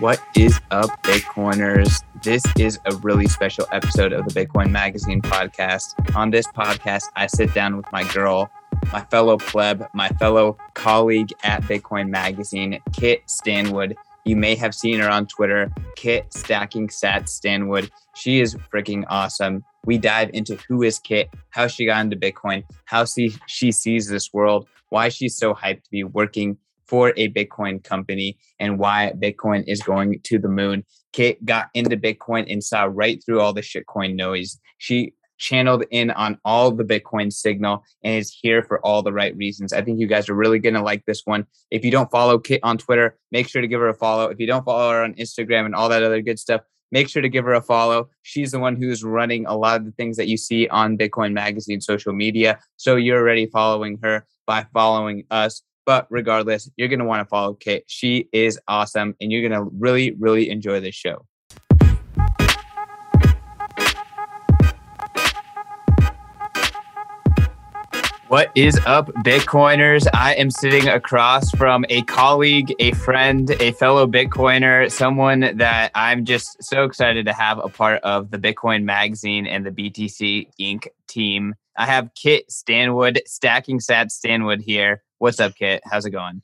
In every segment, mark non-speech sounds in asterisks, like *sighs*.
What is up, Bitcoiners? This is a really special episode of the Bitcoin Magazine podcast. On this podcast, I sit down with my girl, my fellow pleb, my fellow colleague at Bitcoin Magazine, Kit Stanwood. You may have seen her on Twitter, Kit Stacking Sat Stanwood. She is freaking awesome. We dive into who is Kit, how she got into Bitcoin, how she, she sees this world, why she's so hyped to be working for a Bitcoin company and why Bitcoin is going to the moon. Kit got into Bitcoin and saw right through all the shitcoin noise. She channeled in on all the Bitcoin signal and is here for all the right reasons. I think you guys are really going to like this one. If you don't follow Kit on Twitter, make sure to give her a follow. If you don't follow her on Instagram and all that other good stuff, make sure to give her a follow. She's the one who's running a lot of the things that you see on Bitcoin Magazine social media. So you're already following her by following us. But regardless, you're going to want to follow Kit. She is awesome and you're going to really, really enjoy this show. What is up, Bitcoiners? I am sitting across from a colleague, a friend, a fellow Bitcoiner, someone that I'm just so excited to have a part of the Bitcoin Magazine and the BTC Inc. team. I have Kit Stanwood, Stacking Sat Stanwood here. What's up, Kit? How's it going?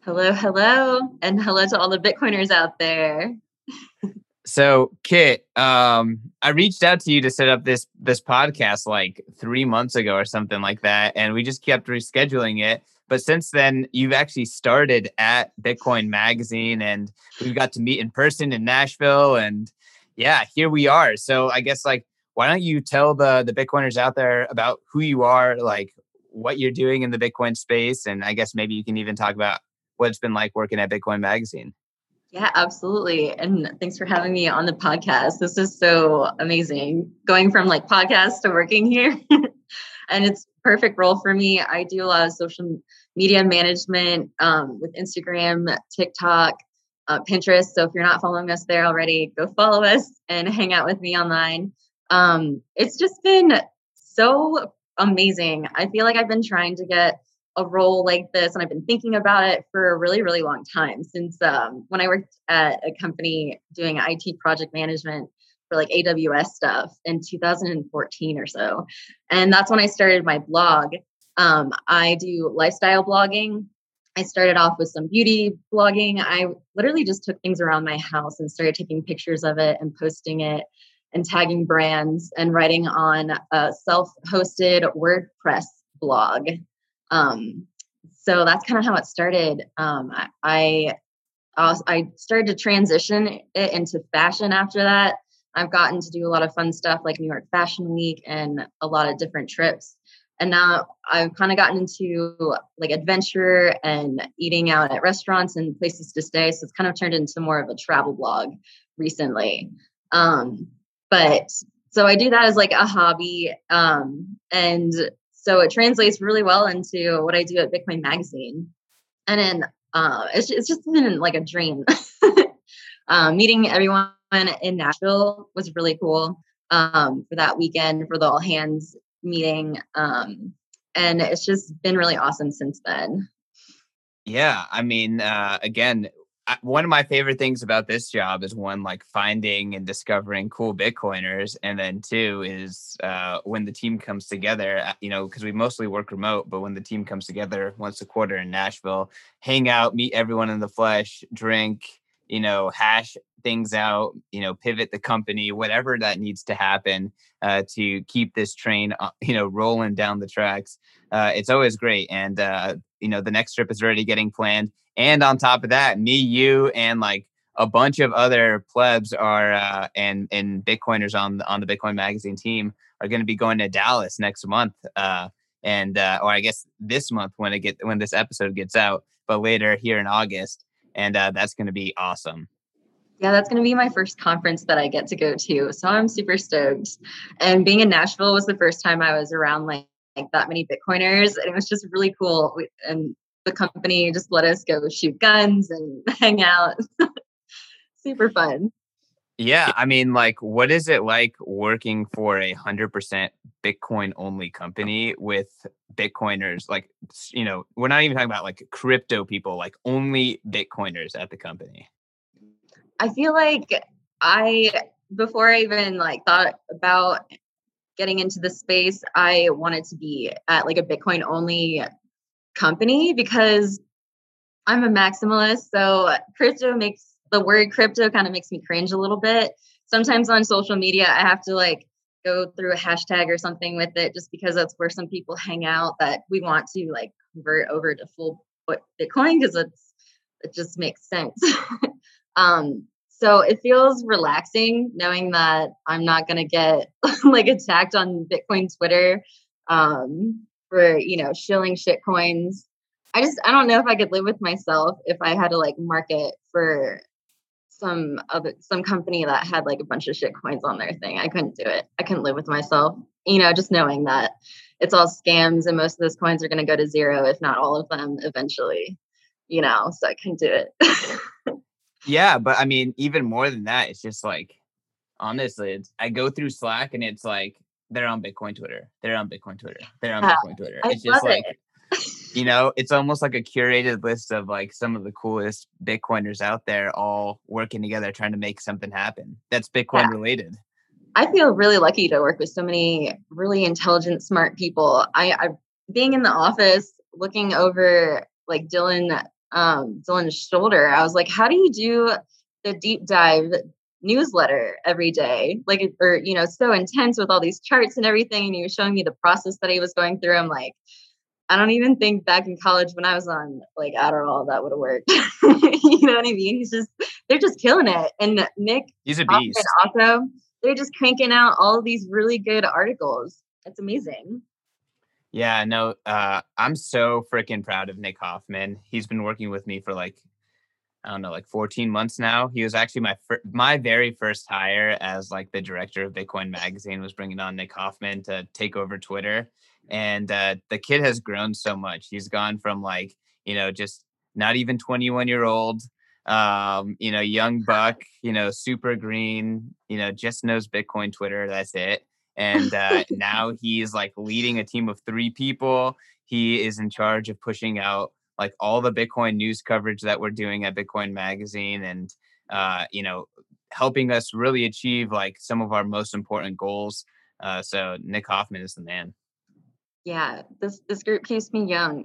Hello, hello, and hello to all the Bitcoiners out there. so, Kit, um, I reached out to you to set up this this podcast like three months ago or something like that, and we just kept rescheduling it. But since then, you've actually started at Bitcoin Magazine, and we've got to meet in person in Nashville, and yeah, here we are. So, I guess like, why don't you tell the the Bitcoiners out there about who you are, like what you're doing in the Bitcoin space. And I guess maybe you can even talk about what it's been like working at Bitcoin Magazine. Yeah, absolutely. And thanks for having me on the podcast. This is so amazing going from like podcast to working here. *laughs* and it's perfect role for me. I do a lot of social media management um, with Instagram, TikTok, uh, Pinterest. So if you're not following us there already, go follow us and hang out with me online. Um, it's just been so amazing. I feel like I've been trying to get a role like this and I've been thinking about it for a really, really long time since um, when I worked at a company doing IT project management for like AWS stuff in 2014 or so. And that's when I started my blog. Um, I do lifestyle blogging. I started off with some beauty blogging. I literally just took things around my house and started taking pictures of it and posting it and tagging brands and writing on a self-hosted WordPress blog. Um, so that's kind of how it started. Um, I, I, I started to transition it into fashion after that. I've gotten to do a lot of fun stuff like New York Fashion Week and a lot of different trips. And now I've kind of gotten into like adventure and eating out at restaurants and places to stay. So it's kind of turned into more of a travel blog recently. Um, but so I do that as like a hobby. Um, and so it translates really well into what I do at Bitcoin Magazine. And then uh, it's, it's just been like a dream. *laughs* um, meeting everyone in Nashville was really cool um, for that weekend for the all hands meeting. Um, and it's just been really awesome since then. Yeah. I mean, uh, again, one of my favorite things about this job is one like finding and discovering cool bitcoiners and then two is uh, when the team comes together uh, you know because we mostly work remote but when the team comes together once a quarter in nashville hang out meet everyone in the flesh drink you know hash things out you know pivot the company whatever that needs to happen uh, to keep this train uh, *laughs* you know rolling down the tracks uh, it's always great. And uh, you know the next trip is already getting planned. And on top of that, me, you, and like a bunch of other plebs are uh, and and Bitcoiners on the, on the Bitcoin Magazine team are going to be going to Dallas next month, uh, and uh, or I guess this month when it get when this episode gets out, but later here in August, and uh, that's going to be awesome. Yeah, that's going to be my first conference that I get to go to, so I'm super stoked. And being in Nashville was the first time I was around like like that many Bitcoiners, and it was just really cool. And the company just let us go shoot guns and *laughs* hang out. *laughs* Super fun. Yeah, I mean, like, what is it like working for a hundred percent Bitcoin only company with Bitcoiners? Like, you know, we're not even talking about like crypto people, like only Bitcoiners at the company. I feel like I before I even like thought about getting into the space, I wanted to be at like a Bitcoin only company because I'm a maximalist. So crypto makes the word crypto kind of makes me cringe a little bit. Sometimes on social media, I have to like go through a hashtag or something with it just because that's where some people hang out that we want to like convert over to full Bitcoin because it's it just makes sense. *laughs* um, so it feels relaxing knowing that I'm not gonna get *laughs* like attacked on Bitcoin Twitter um, for you know shilling shit coins. I just I don't know if I could live with myself if I had to like market for some other some company that had like a bunch of shit coins on their thing. I couldn't do it. I couldn't live with myself. You know, just knowing that it's all scams and most of those coins are going to go to zero, if not all of them, eventually. You know, so I couldn't do it. *laughs* yeah, but I mean, even more than that, it's just like honestly, it's I go through Slack and it's like they're on Bitcoin Twitter, they're on Bitcoin Twitter, they're on yeah, *laughs* Bitcoin Twitter. It's just like it you know, *laughs* it's almost like a curated list of like some of the coolest Bitcoiners out there all working together trying to make something happen that's Bitcoin yeah. related. I feel really lucky to work with so many really intelligent, smart people. I, I being in the office, looking over like Dylan, um, Dylan's shoulder, I was like, how do you do the deep dive newsletter every day? Like, or, you know, so intense with all these charts and everything. And he was showing me the process that he was going through. I'm like, I don't even think back in college when I was on like Adderall that would have worked. *laughs* you know what I mean? He's just they're just killing it. And Nick, he's a beast. Also, they're just cranking out all these really good articles. It's amazing. Yeah, no, uh, I'm so freaking proud of Nick Hoffman. He's been working with me for like I don't know, like 14 months now. He was actually my fir- my very first hire as like the director of Bitcoin Magazine was bringing on Nick Hoffman to take over Twitter and uh, the kid has grown so much. He's gone from like you know just not even 21 year old um you know young buck you know super green you know just knows bitcoin twitter that's it and *laughs* uh now he's like leading a team of three people he is in charge of pushing out like all the bitcoin news coverage that we're doing at bitcoin magazine and uh you know helping us really achieve like some of our most important goals uh so nick hoffman is the man yeah, this this group keeps me young.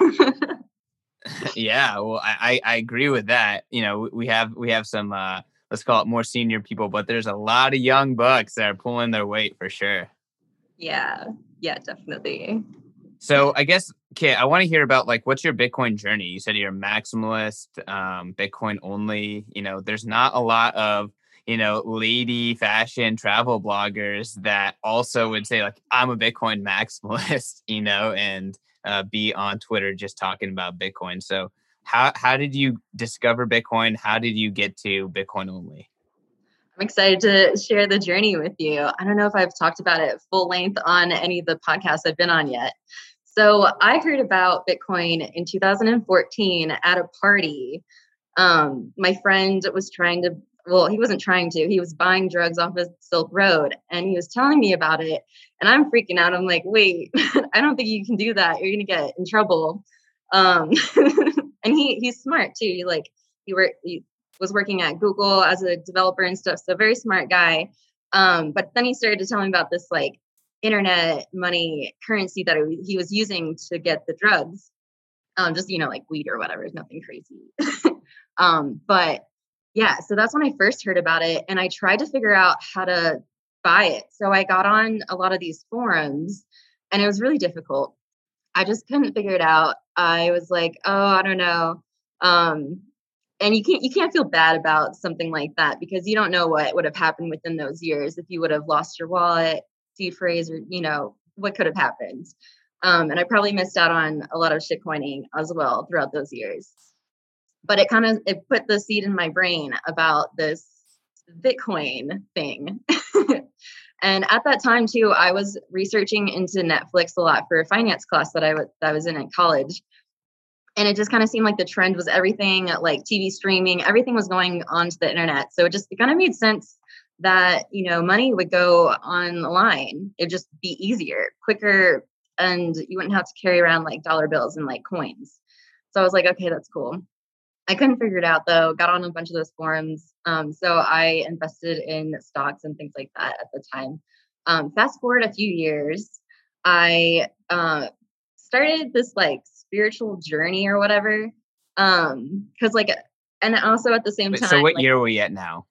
*laughs* yeah, well, I I agree with that. You know, we have we have some uh let's call it more senior people, but there's a lot of young bucks that are pulling their weight for sure. Yeah, yeah, definitely. So I guess, okay, I want to hear about like what's your Bitcoin journey? You said you're a maximalist, um, Bitcoin only. You know, there's not a lot of you know, lady fashion travel bloggers that also would say like, I'm a Bitcoin *laughs* maximalist, you know, and uh, be on Twitter just talking about Bitcoin. So how, how did you discover Bitcoin? How did you get to Bitcoin only? I'm excited to share the journey with you. I don't know if I've talked about it full length on any of the podcasts I've been on yet. So I heard about Bitcoin in 2014 at a party. Um, my friend was trying to well, he wasn't trying to. He was buying drugs off of Silk Road and he was telling me about it. And I'm freaking out. I'm like, wait, *laughs* I don't think you can do that. You're gonna get in trouble. Um, *laughs* and he he's smart too. He like he worked he was working at Google as a developer and stuff. So very smart guy. Um, but then he started to tell me about this like internet money currency that he was using to get the drugs. Um, just you know, like weed or whatever, nothing crazy. *laughs* um, but yeah, so that's when I first heard about it. And I tried to figure out how to buy it. So I got on a lot of these forums and it was really difficult. I just couldn't figure it out. I was like, oh, I don't know. Um, and you can't you can't feel bad about something like that because you don't know what would have happened within those years if you would have lost your wallet, phrase, or you know what could have happened. Um, and I probably missed out on a lot of shitcoining as well throughout those years but it kind of it put the seed in my brain about this bitcoin thing *laughs* and at that time too i was researching into netflix a lot for a finance class that i, w- that I was in at college. And it just kind of seemed like the trend was everything like tv streaming everything was going onto the internet. So it just kind of made sense that you know money would go online. It'd just be easier quicker and you wouldn't have to carry around like dollar bills and like coins. So i was like okay that's cool I couldn't figure it out though. Got on a bunch of those forums. Um, so I invested in stocks and things like that at the time. Um, fast forward a few years, I uh, started this like spiritual journey or whatever. Um, because like, and also at the same Wait, time. so what like, year are we at now?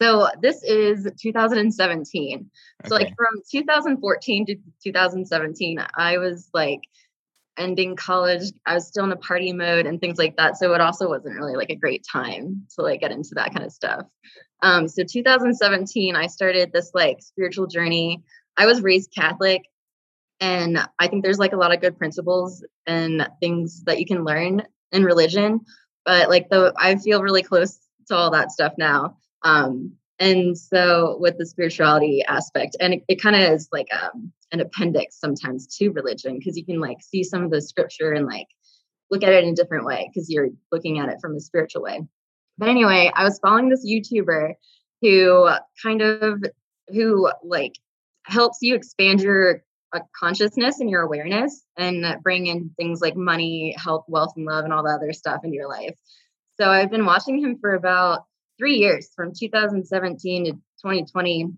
So this is 2017. So like from 2014 to 2017, I was like ending college. I was still in a party mode and things like that. So it also wasn't really like a great time to like get into that kind of stuff. Um, so 2017, I started this like spiritual journey. I was raised Catholic, and I think there's like a lot of good principles and things that you can learn in religion. But like the I feel really close to all that stuff now. Um, and so with the spirituality aspect, and it, it kind of is like um, an appendix sometimes to religion because you can like see some of the scripture and like look at it in a different way because you're looking at it from a spiritual way. But anyway, I was following this YouTuber who kind of who like helps you expand your uh, consciousness and your awareness and bring in things like money, health, wealth, and love, and all the other stuff into your life. So I've been watching him for about three years, from 2017 to 2020.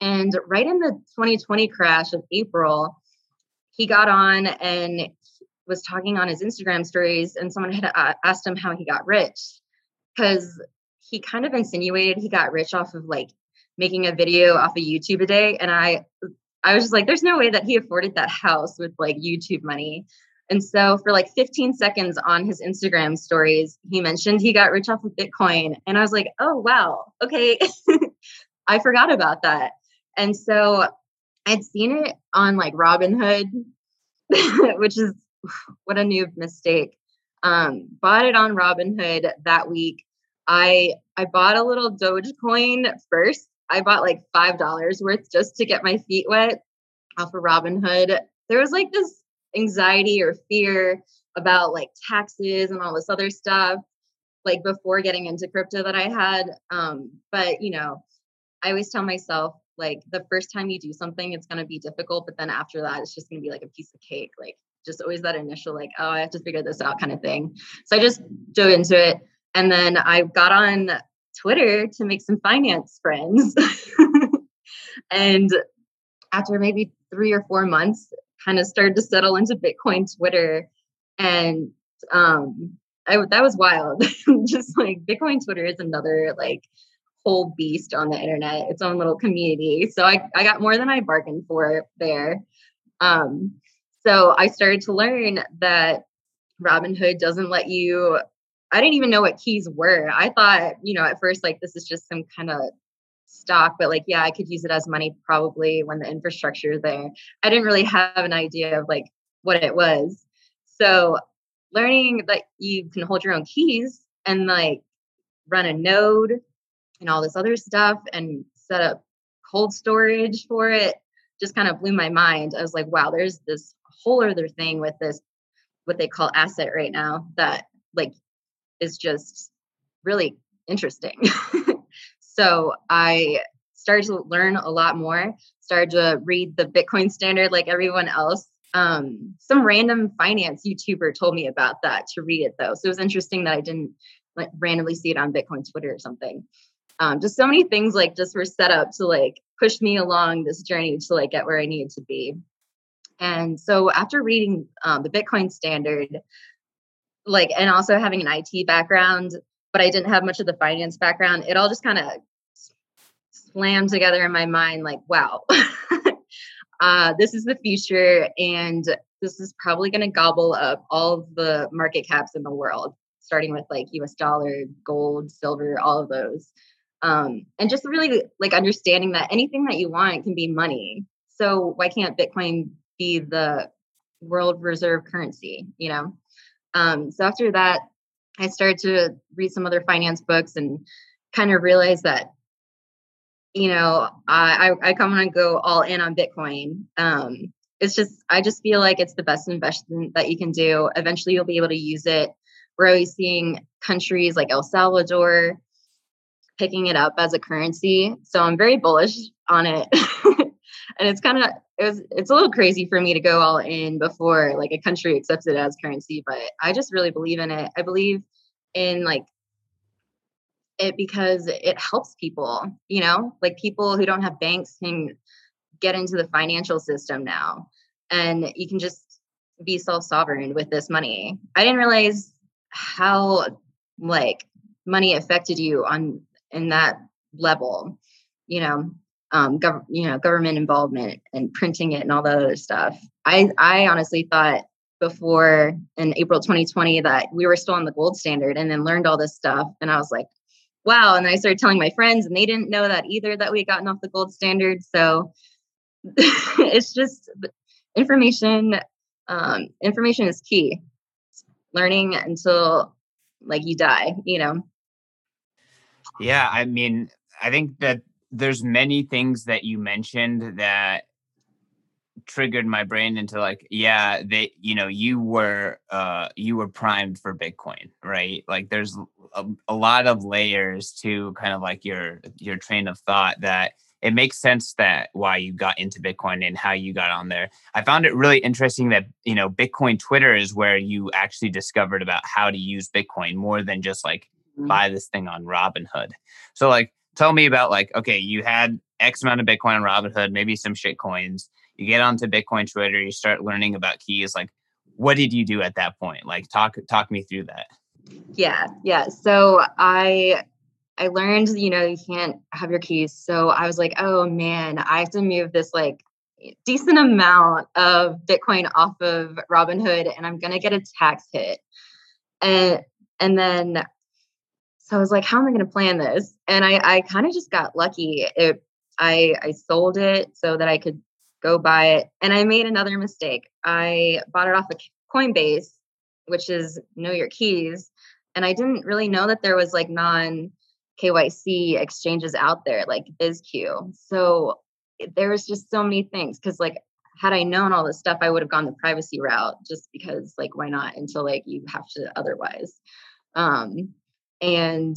And right in the 2020 crash of April, he got on and was talking on his Instagram stories, and someone had uh, asked him how he got rich because he kind of insinuated he got rich off of like making a video off of YouTube a day. And I, I was just like, there's no way that he afforded that house with like YouTube money. And so for like 15 seconds on his Instagram stories, he mentioned he got rich off of Bitcoin. And I was like, oh, wow. Okay. *laughs* I forgot about that. And so I'd seen it on like Robinhood, *laughs* which is *sighs* what a new mistake. Um, bought it on Robinhood that week. I I bought a little Dogecoin first. I bought like five dollars worth just to get my feet wet off of Robinhood. There was like this anxiety or fear about like taxes and all this other stuff, like before getting into crypto that I had. Um, but you know, I always tell myself like the first time you do something, it's gonna be difficult, but then after that, it's just gonna be like a piece of cake. Like just always that initial like, oh, I have to figure this out kind of thing. So I just dove into it. And then I got on Twitter to make some finance friends. *laughs* and after maybe three or four months, kind of started to settle into Bitcoin Twitter. And um, I, that was wild. *laughs* Just like Bitcoin Twitter is another like whole beast on the internet, its own little community. So I, I got more than I bargained for there. Um, so I started to learn that Robinhood doesn't let you. I didn't even know what keys were. I thought, you know, at first, like this is just some kind of stock, but like, yeah, I could use it as money probably when the infrastructure there. I didn't really have an idea of like what it was. So learning that you can hold your own keys and like run a node and all this other stuff and set up cold storage for it just kind of blew my mind. I was like, wow, there's this whole other thing with this, what they call asset right now that like is just really interesting. *laughs* so I started to learn a lot more, started to read the Bitcoin standard like everyone else. Um, some random finance YouTuber told me about that to read it though. So it was interesting that I didn't like randomly see it on Bitcoin Twitter or something. Um, just so many things like just were set up to like push me along this journey to like get where I needed to be. And so after reading um, the Bitcoin standard, like, and also having an IT background, but I didn't have much of the finance background, it all just kind of slammed together in my mind like, wow, *laughs* uh, this is the future. And this is probably going to gobble up all of the market caps in the world, starting with like US dollar, gold, silver, all of those. Um, and just really like understanding that anything that you want can be money. So why can't Bitcoin be the world reserve currency? You know. Um, so after that, I started to read some other finance books and kind of realized that you know I I, come and go all in on Bitcoin. Um, it's just I just feel like it's the best investment that you can do. Eventually, you'll be able to use it. We're always seeing countries like El Salvador picking it up as a currency. So I'm very bullish on it. *laughs* and it's kind of it was it's a little crazy for me to go all in before like a country accepts it as currency, but I just really believe in it. I believe in like it because it helps people, you know, like people who don't have banks can get into the financial system now and you can just be self-sovereign with this money. I didn't realize how like money affected you on in that level, you know, um, gov- you know, government involvement and printing it and all that other stuff. I I honestly thought before in April 2020 that we were still on the gold standard and then learned all this stuff. And I was like, wow. And I started telling my friends, and they didn't know that either that we had gotten off the gold standard. So *laughs* it's just information. Um, information is key. Learning until like you die, you know. Yeah, I mean, I think that there's many things that you mentioned that triggered my brain into like yeah they you know you were uh you were primed for bitcoin right? Like there's a, a, lot of layers to kind of like your your train of thought that it makes sense that why you got into bitcoin and how you got on there. I found it really interesting that you know bitcoin twitter is where you actually discovered about how to use bitcoin more than just like mm-hmm. buy this thing on robinhood. So like tell me about like okay you had x amount of bitcoin on robinhood maybe some shit coins you get onto Bitcoin Twitter, you start learning about keys. Like, what did you do at that point? Like, talk talk me through that. Yeah, yeah. So I I learned, you know, you can't have your keys. So I was like, oh man, I have to move this like decent amount of Bitcoin off of Robinhood, and I'm gonna get a tax hit. And and then so I was like, how am I gonna plan this? And I I kind of just got lucky. It I I sold it so that I could go buy it. And I made another mistake. I bought it off of Coinbase, which is know your keys. And I didn't really know that there was like non KYC exchanges out there like Bisq. So there was just so many things because like had I known all this stuff, I would have gone the privacy route just because like why not until like you have to otherwise. Um and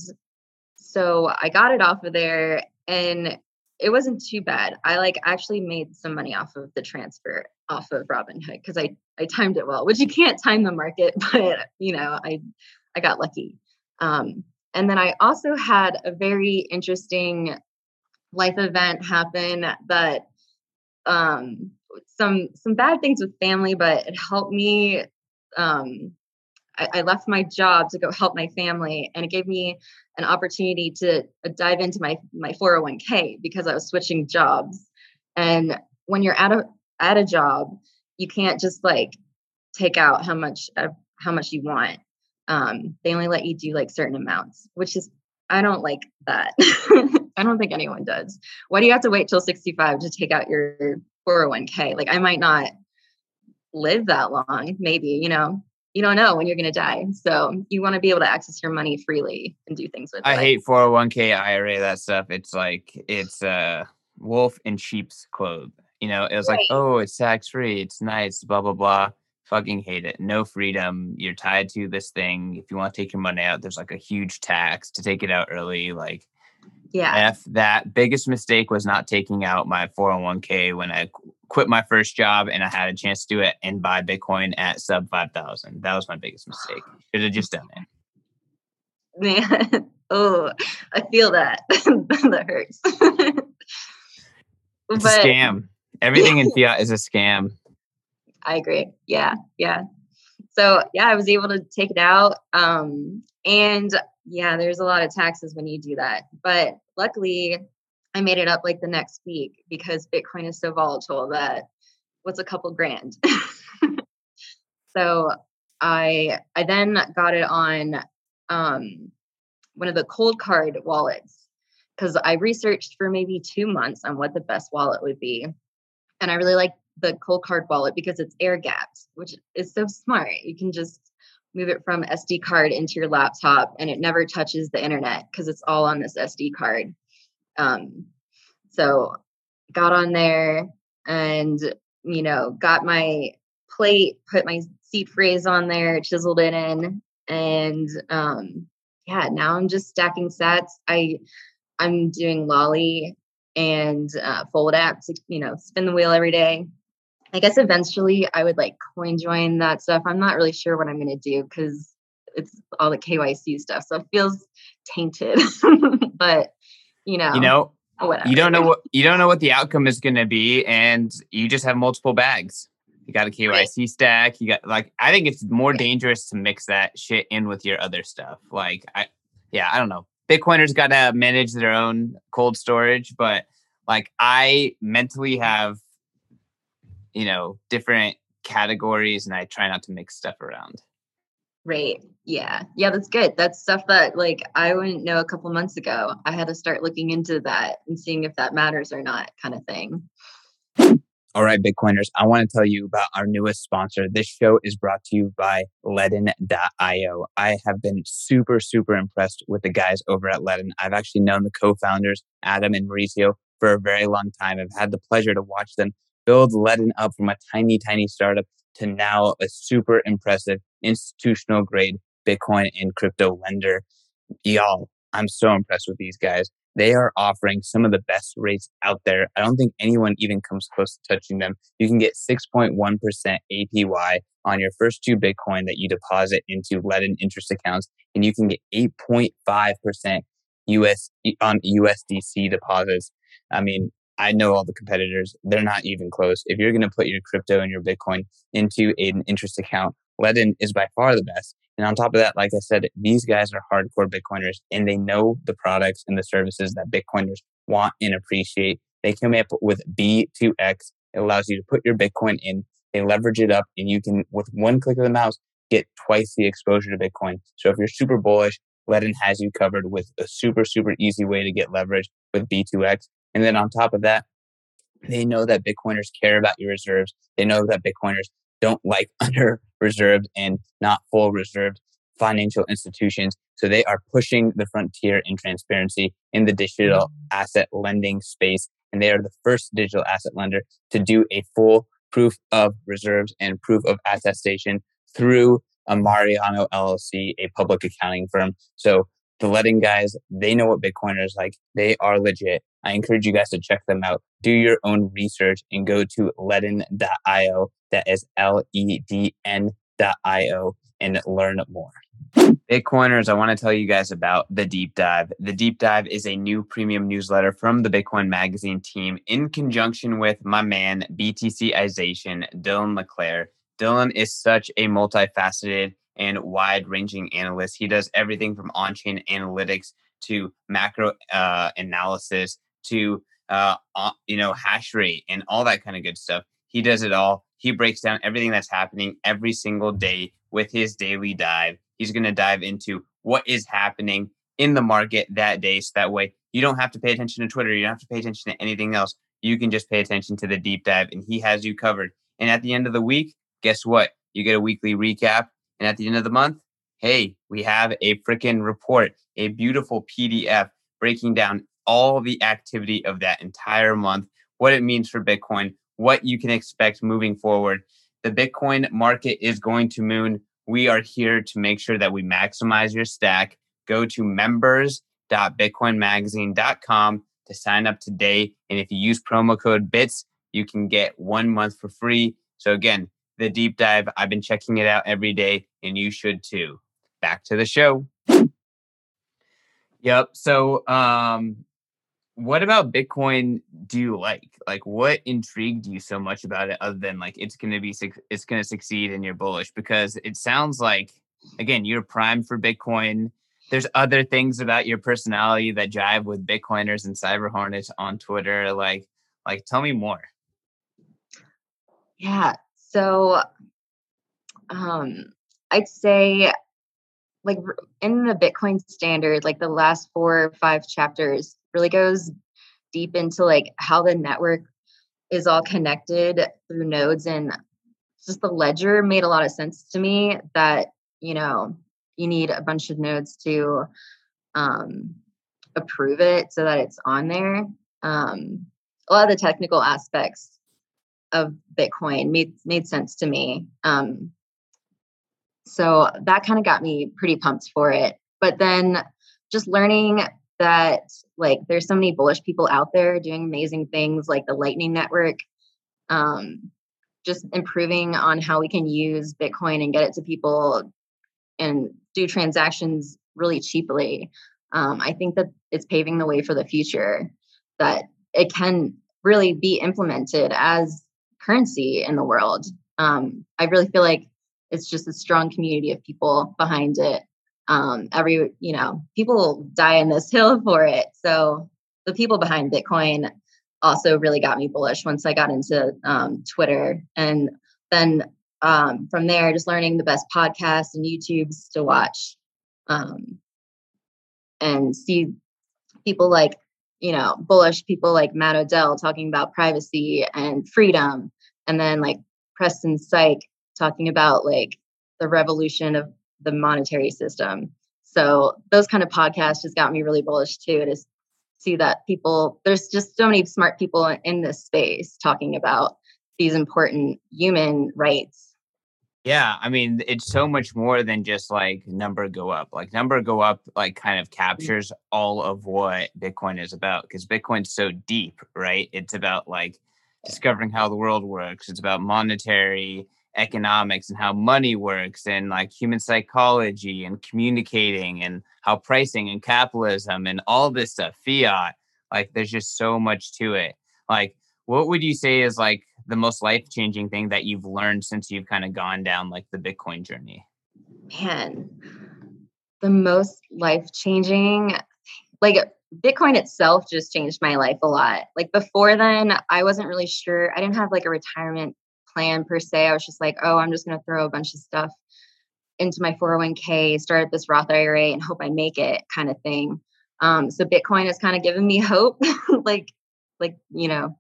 so I got it off of there and it wasn't too bad. I like actually made some money off of the transfer off of Robinhood because I I timed it well, which you can't time the market, *laughs* but you know I I got lucky. Um, and then I also had a very interesting life event happen that um, some some bad things with family, but it helped me um, I, left my job to go help my family, and it gave me an opportunity to uh, dive into my my 401k because I was switching jobs. And when you're at a at a job, you can't just like take out how much uh, how much you want. Um, they only let you do like certain amounts, which is I don't like that. *laughs* I don't think anyone does. Why do you have to wait till 65 to take out your 401k? Like I might not live that long, maybe, you know you don't know when you're going to die. So you want to be able to access your money freely and do things with I it. hate 401k, IRA, that stuff. It's like, it's a wolf in sheep's clothes. You know, it was right. like, oh, it's tax free. It's nice, blah, blah, blah. Fucking hate it. No freedom. You're tied to this thing. If you want to take your money out, there's like a huge tax to take it out early. Like, yeah. F that biggest mistake was not taking out my 401k when I quit my first job and I had a chance to do it and buy Bitcoin at sub 5,000. That was my biggest mistake. *sighs* Should have just done it. Man, *laughs* oh, I feel that. *laughs* that hurts. *laughs* it's but, a scam. Everything in fiat is a scam. I agree. Yeah, yeah. So yeah, I was able to take it out. Um, and yeah, there's a lot of taxes when you do that. But luckily, I made it up like the next week because Bitcoin is so volatile that what's a couple grand. *laughs* so I I then got it on um, one of the Coldcard wallets because I researched for maybe two months on what the best wallet would be, and I really like the Coldcard wallet because it's air gapped, which is so smart. You can just move it from SD card into your laptop and it never touches the internet because it's all on this SD card. Um, so got on there and, you know, got my plate, put my seed phrase on there, chiseled it in. And um, yeah, now I'm just stacking sats. I I'm doing Lolli and uh, fold apps, you know, spin the wheel every day. I guess eventually I would like coin join that stuff. I'm not really sure what I'm going to do because it's all the KYC stuff. So it feels tainted. *laughs* but you know, you know, whatever. Oh, you don't know what you don't know what the outcome is going to be, and you just have multiple bags. You got a KYC right. stack. You got like I think it's more dangerous to mix that shit in with your other stuff. Like I, yeah, I don't know. Bitcoiners got to manage their own cold storage, but like I mentally have, you know, different categories, and I try not to mix stuff around. Right. Yeah. Yeah, that's good. That's stuff that like I wouldn't know a couple months ago. I had to start looking into that and seeing if that matters or not, kind of thing. All right, Bitcoiners, I want to tell you about our newest sponsor. This show is brought to you by Ledn.io. I have been super, super impressed with the guys over at Ledn. I've actually known the co founders, Adam and Mauricio, for a very long time. I've had the pleasure to watch them build Ledn up from a tiny, tiny startup to now a super impressive institutional grade Bitcoin and crypto lender. Y'all, I'm so impressed with these guys. They are offering some of the best rates out there. I don't think anyone even comes close to touching them. You can get 6.1% APY on your first two Bitcoin that you deposit into Ledn interest accounts, and you can get 8.5% US on USDC deposits. I mean, I know all the competitors. They're not even close. If you're going to put your crypto and your Bitcoin into an interest account, Ledn is by far the best. And on top of that, like I said, these guys are hardcore Bitcoiners and they know the products and the services that Bitcoiners want and appreciate. They come up with B2X. It allows you to put your Bitcoin in, they leverage it up, and you can, with one click of the mouse, get twice the exposure to Bitcoin. So if you're super bullish, Ledn has you covered with a super, super easy way to get leverage with B2X. And then on top of that, they know that Bitcoiners care about your reserves. They know that Bitcoiners don't like *laughs* under reserved and not full reserved financial institutions. So they are pushing the frontier in transparency in the digital asset lending space. And they are the first digital asset lender to do a full proof of reserves and proof of attestation through Armanino LLC, a public accounting firm. So the Ledn guys, they know what Bitcoiners like. They are legit. I encourage you guys to check them out. Do your own research and go to ledn.io. That is L E D N.io and learn more. Bitcoiners, I want to tell you guys about the Deep Dive. The Deep Dive is a new premium newsletter from the Bitcoin Magazine team in conjunction with my man, BTCization, Dylan LeClair. Dylan is such a multifaceted and wide ranging analyst. He does everything from on chain analytics to macro uh, analysis to uh, you know hash rate and all that kind of good stuff. He does it all. He breaks down everything that's happening every single day with his daily dive. He's going to dive into what is happening in the market that day, so that way you don't have to pay attention to Twitter. You don't have to pay attention to anything else. You can just pay attention to the deep dive, and he has you covered. And at the end of the week, guess what? You get a weekly recap and at the end of the month, hey, we have a freaking report, a beautiful PDF breaking down all the activity of that entire month, what it means for Bitcoin, what you can expect moving forward. The Bitcoin market is going to moon. We are here to make sure that we maximize your stack. Go to members.bitcoinmagazine.com to sign up today. And if you use promo code BITS, you can get one month for free. So, again, the deep dive. I've been checking it out every day, and you should too. Back to the show. Yep. So, um, what about Bitcoin do you like? Like, what intrigued you so much about it, other than like it's going to be it's going to succeed and you're bullish? Because it sounds like, again, you're primed for Bitcoin. There's other things about your personality that jive with Bitcoiners and Cyber Hornets on Twitter. Like, like, tell me more. Yeah. So um, I'd say like in the Bitcoin standard, like the last four or five chapters really goes deep into like how the network is all connected through nodes and just the ledger made a lot of sense to me that you know you need a bunch of nodes to um, approve it so that it's on there. Um, a lot of the technical aspects of Bitcoin made made sense to me. Um, so that kind of got me pretty pumped for it. But then just learning that like there's so many bullish people out there doing amazing things like the Lightning Network, um, just improving on how we can use Bitcoin and get it to people and do transactions really cheaply. Um, I think that it's paving the way for the future that it can really be implemented as currency in the world. Um, I really feel like it's just a strong community of people behind it. Um, every, you know, people die in this *laughs* hill for it. So the people behind Bitcoin also really got me bullish once I got into um, Twitter. And then um, from there, just learning the best podcasts and YouTubes to watch um, and see people like, you know, bullish people like Matt Odell talking about privacy and freedom. And then like Preston Syke talking about like the revolution of the monetary system. So those kind of podcasts just got me really bullish too to see that people there's just so many smart people in this space talking about these important human rights yeah, I mean, it's so much more than just like number go up. Like number go up, like kind of mm. captures all of what Bitcoin is about because Bitcoin's so deep, right? It's about like discovering how the world works. It's about monetary economics and how money works and like human psychology and communicating and how pricing and capitalism and all this stuff, fiat. Like there's just so much to it. Like, what would you say is like the most life changing thing that you've learned since you've kind of gone down like the Bitcoin journey? Man, the most life changing, like Bitcoin itself just changed my life a lot. Like before then, I wasn't really sure. I didn't have like a retirement plan per se. I was just like, oh, I'm just going to throw a bunch of stuff into my 401k, start this Roth IRA, and hope I make it kind of thing. Um, so Bitcoin has kind of given me *laughs* hope, like, like you know,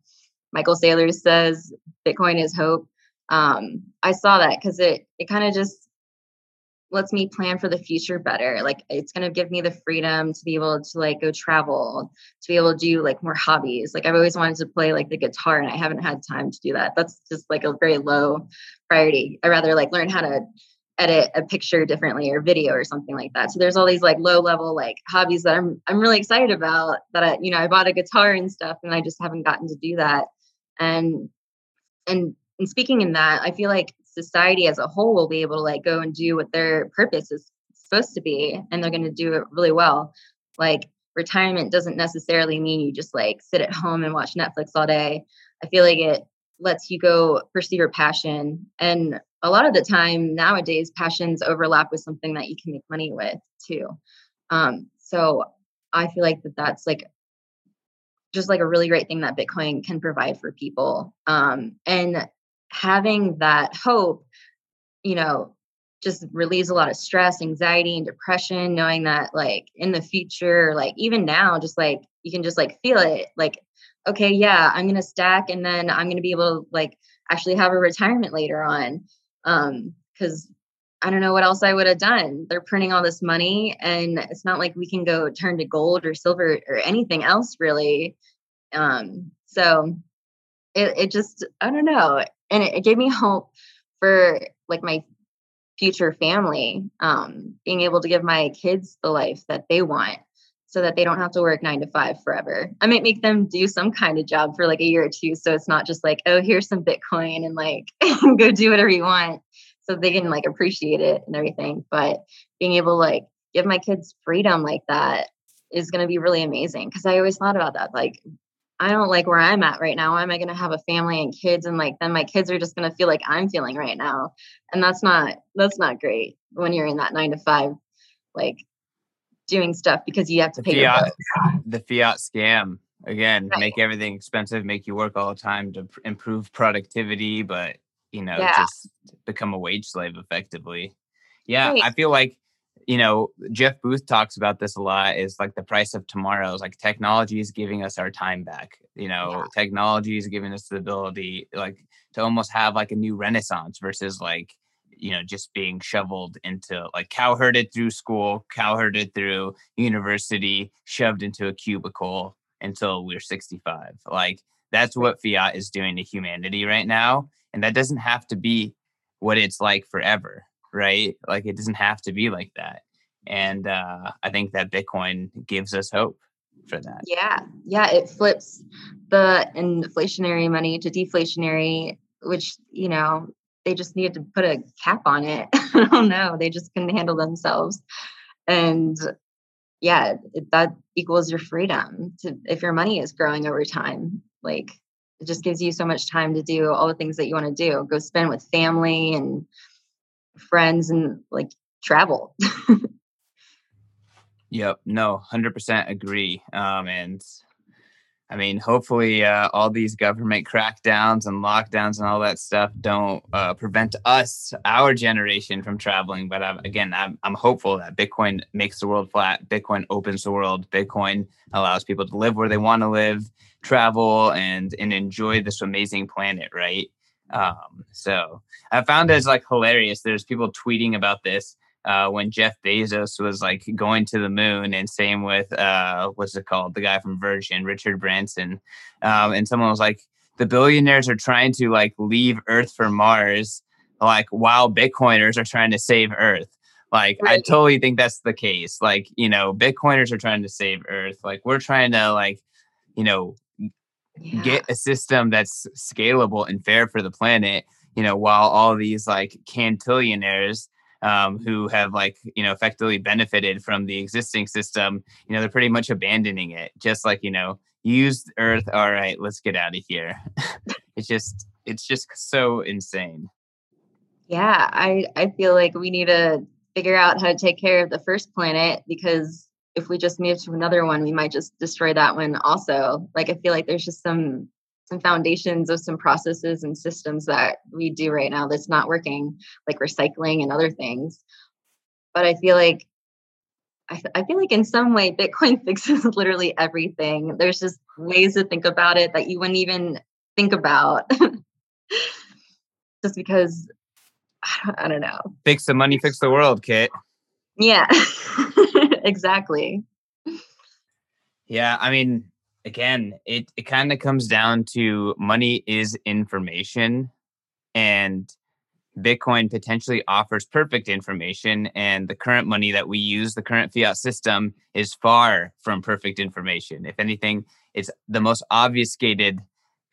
Michael Saylor says Bitcoin is hope. Um, I saw that because it it kind of just lets me plan for the future better. Like it's gonna give me the freedom to be able to like go travel, to be able to do like more hobbies. Like I've always wanted to play like the guitar and I haven't had time to do that. That's just like a very low priority. I rather like learn how to edit a picture differently or video or something like that. So there's all these like low level like hobbies that I'm I'm really excited about that I you know I bought a guitar and stuff and I just haven't gotten to do that and and and speaking in that i feel like society as a whole will be able to like go and do what their purpose is supposed to be and they're going to do it really well. Like retirement doesn't necessarily mean you just like sit at home and watch netflix all day. I feel like it lets you go pursue your passion and a lot of the time nowadays passions overlap with something that you can make money with too. Um, so i feel like that that's like just like a really great thing that Bitcoin can provide for people. Um, and having that hope, you know, just relieves a lot of stress, anxiety, and depression, knowing that like in the future, like even now, just like you can just like feel it like, okay, yeah, I'm gonna stack and then I'm gonna be able to like actually have a retirement later on. Um, because I don't know what else I would have done. They're printing all this money, and it's not like we can go turn to gold or silver or anything else really. Um, so it, it just, I don't know. And it, it gave me *laughs* hope for like my future family, um, being able to give my kids the life that they want so that they don't have to work nine to five forever. I might make them do some kind of job for like a year or two. So it's not just like, oh, here's some Bitcoin and like *laughs* go do whatever you want so they can like appreciate it and everything. But being able to like give my kids freedom like that is going to be really amazing because I always thought about that. Like, I don't like where I'm at right now. Why am I going to have a family and kids and like then my kids are just going to feel like I'm feeling right now. And that's not that's not great when you're in that 9 to 5 like doing stuff because you have to pay fiat, the fiat scam again right. make everything expensive make you work all the time to pr- improve productivity but you know, yeah. just become a wage slave effectively. Yeah, right. I feel like you know Jeff Booth talks about this a lot. Is like the price of tomorrow is like technology is giving us our time back. You know, yeah. technology is giving us the ability like to almost have like a new renaissance versus like you know just being shoveled into like cowherded through school, cowherded through university, shoved into a cubicle until we're 65. Like that's what fiat is doing to humanity right now and that doesn't have to be what it's like forever right like it doesn't have to be like that and uh, i think that bitcoin gives us hope for that yeah yeah it flips the inflationary money to deflationary which you know they just needed to put a cap on it. *laughs* I don't know. They just couldn't handle themselves. And yeah, that equals your freedom to if your money is growing over time. Like it just gives you so much time to do all the things that you want to do. Go spend with family and friends and like travel. *laughs* yep. No, 100% agree. Um, and I mean, hopefully, uh, all these government crackdowns and lockdowns and all that stuff don't uh, prevent us, our generation, from traveling. But I'm, again, I'm, I'm hopeful that Bitcoin makes the world flat. Bitcoin opens the world. Bitcoin allows people to live where they want to live, travel, and and enjoy this amazing planet. Right. Um, so I found it like hilarious. There's people tweeting about this uh, when Jeff Bezos was like going to the moon, and same with uh, what's it called, the guy from Virgin, Richard Branson, um, and someone was like, the billionaires are trying to like leave Earth for Mars, like while Bitcoiners are trying to save Earth. Like right. I totally think that's the case. Like you know, Bitcoiners are trying to save Earth. Like we're trying to like you know yeah. get a system that's scalable and fair for the planet. You know, while all these like cantillionaires um, who have like you know effectively benefited from the existing system you know they're pretty much abandoning it just like you know use earth all right let's get out of here. *laughs* It's just it's just so insane. Yeah i i feel like we need to figure out how to take care of the first planet because if we just move to another one we might just destroy that one also. Like i feel like there's just some some foundations of some processes and systems that we do right now that's not working, like recycling and other things. But I feel like I, I feel like in some way Bitcoin *laughs* fixes literally everything. There's just ways to think about it that you wouldn't even think about. *laughs* just because I don't, I don't know. Fix the money, fix the world, Kit. Yeah, *laughs* exactly. Yeah, I mean, again, it, it kind of comes down to money is information and Bitcoin potentially offers perfect information. And the current money that we use, the current fiat system, is far from perfect information. If anything, it's the most obfuscated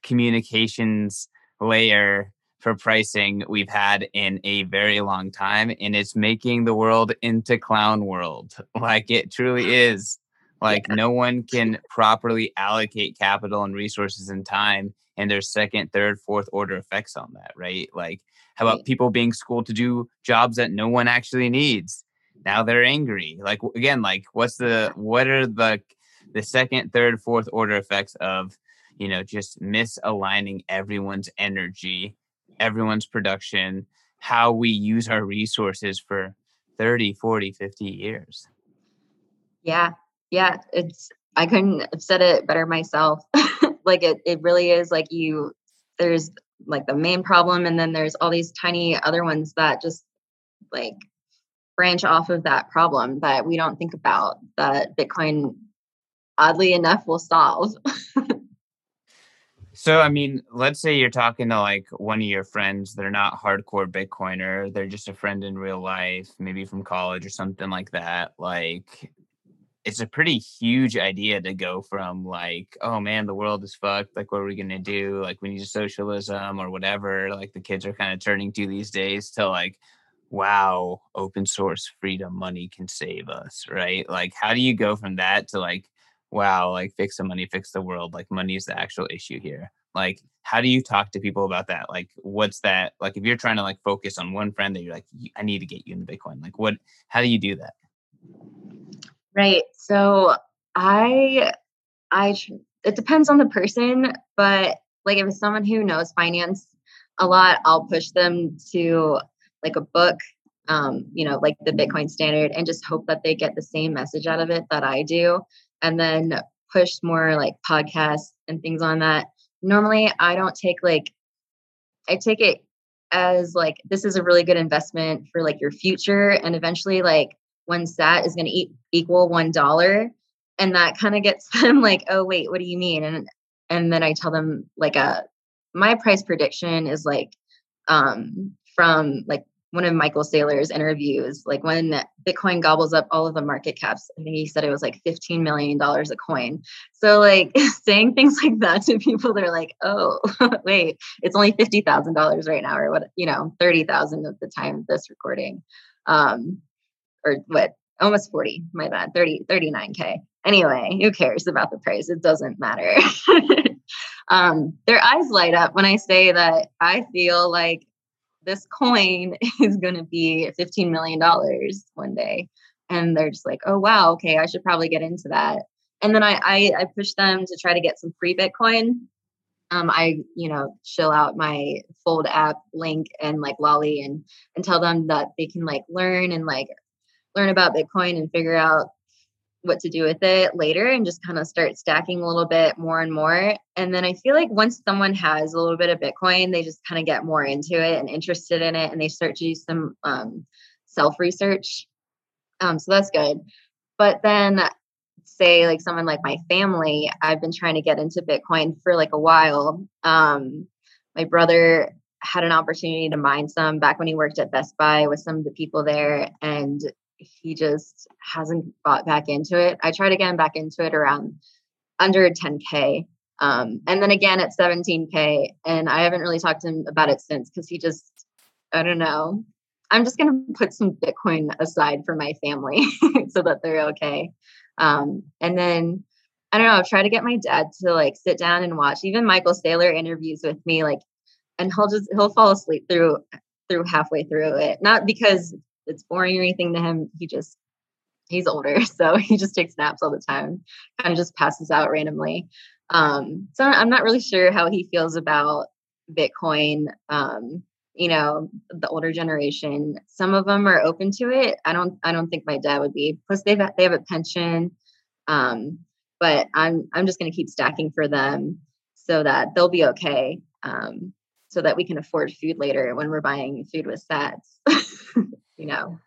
communications layer for pricing we've had in a very long time. And it's making the world into clown world. *laughs* Like it truly *laughs* is. Like yeah. no one can properly allocate capital and resources and time, and there's second, third, fourth order effects on that, right? Like how about people being schooled to do jobs that no one actually needs? Now they're angry. Like again, like what's the what are the the second, third, fourth order effects of you know just misaligning everyone's energy, everyone's production, how we use our resources for 30, 40, 50 years. Yeah, yeah, it's I couldn't have said it better myself. *laughs* like it it really is like you there's like the main problem and then there's all these tiny other ones that just like branch off of that problem that we don't think about that Bitcoin oddly enough will solve. *laughs* so I mean, let's say you're talking to like one of your friends, they're not hardcore Bitcoiner, they're just a friend in real life, maybe from college or something like that. Like it's a pretty huge idea to go from like, oh man, the world is fucked. Like, what are we gonna do? Like, we need socialism or whatever. Like, the kids are kind of turning to these days to like, wow, open source freedom money can save us, right? Like, how do you go from that to like, wow, like fix the money, fix the world? Like, money is the actual issue here. Like, how do you talk to people about that? Like, what's that? Like, if you're trying to like focus on one friend that you're like, I need to get you into Bitcoin. Like, what? How do you do that? Right. So I, I, it depends on the person, but like if it's someone who knows finance a lot, I'll push them to like a book, um, you know, like the Bitcoin standard and just hope that they get the same message out of it that I do. And then push more like podcasts and things on that. Normally, I don't take like, I take it as like, this is a really good investment for like your future. And eventually, like, one sat is going to equal one dollar and that kind of gets *laughs* them like oh wait what do you mean and and then i tell them like a uh, my price prediction is like um from like one of Michael Saylor's interviews, like when Bitcoin gobbles up all of the market caps, I think he said it was like $15 million a coin. So, like *laughs* saying things like that to people, they're like, oh, *laughs* wait, it's only $50,000 right now, or what, you know, 30,000 at the time of this recording. Um, or what, almost 40, my bad, 30, 39K. Anyway, who cares about the price? It doesn't matter. *laughs* um, their eyes light up when I say that I feel like this coin *laughs* is going to be $15 million one day. And they're just like, oh, wow, okay, I should probably get into that. And then I, I, I push them to try to get some free Bitcoin. Um, I, you know, chill out my Fold app link and like Lolli and and tell them that they can like learn and like learn about Bitcoin and figure out what to do with it later and just kind of start stacking a little bit more and more. And then I feel like once someone has a little bit of Bitcoin, they just kind of get more into it and interested in it and they start to do some um, self research. Um, so that's good. But then, say, like someone like my family, I've been trying to get into Bitcoin for like a while. Um, my brother had an opportunity to mine some back when he worked at Best Buy with some of the people there. And he just hasn't got back into it. I tried to get him back into it around under 10K. Um, and then again at 17K. And I haven't really talked to him about it since because he just, I don't know. I'm just going to put some Bitcoin aside for my family *laughs* so that they're okay. Um, and then I don't know, I've tried to get my dad to like sit down and watch even Michael Saylor interviews with me, like, and he'll just, he'll fall asleep through, through halfway through it. Not because it's boring or anything to him. He just he's older, *laughs* so he just takes naps all the time, kind of just passes out randomly. Um, so I'm not really sure how he feels about Bitcoin. Um, you know, the older generation, some of them are open to it. I don't I don't think my dad would be. Plus they've they have a pension. Um, but I'm I'm just gonna keep stacking for them so that they'll be okay. Um, so that we can afford food later when we're buying food with sats. *laughs* you know.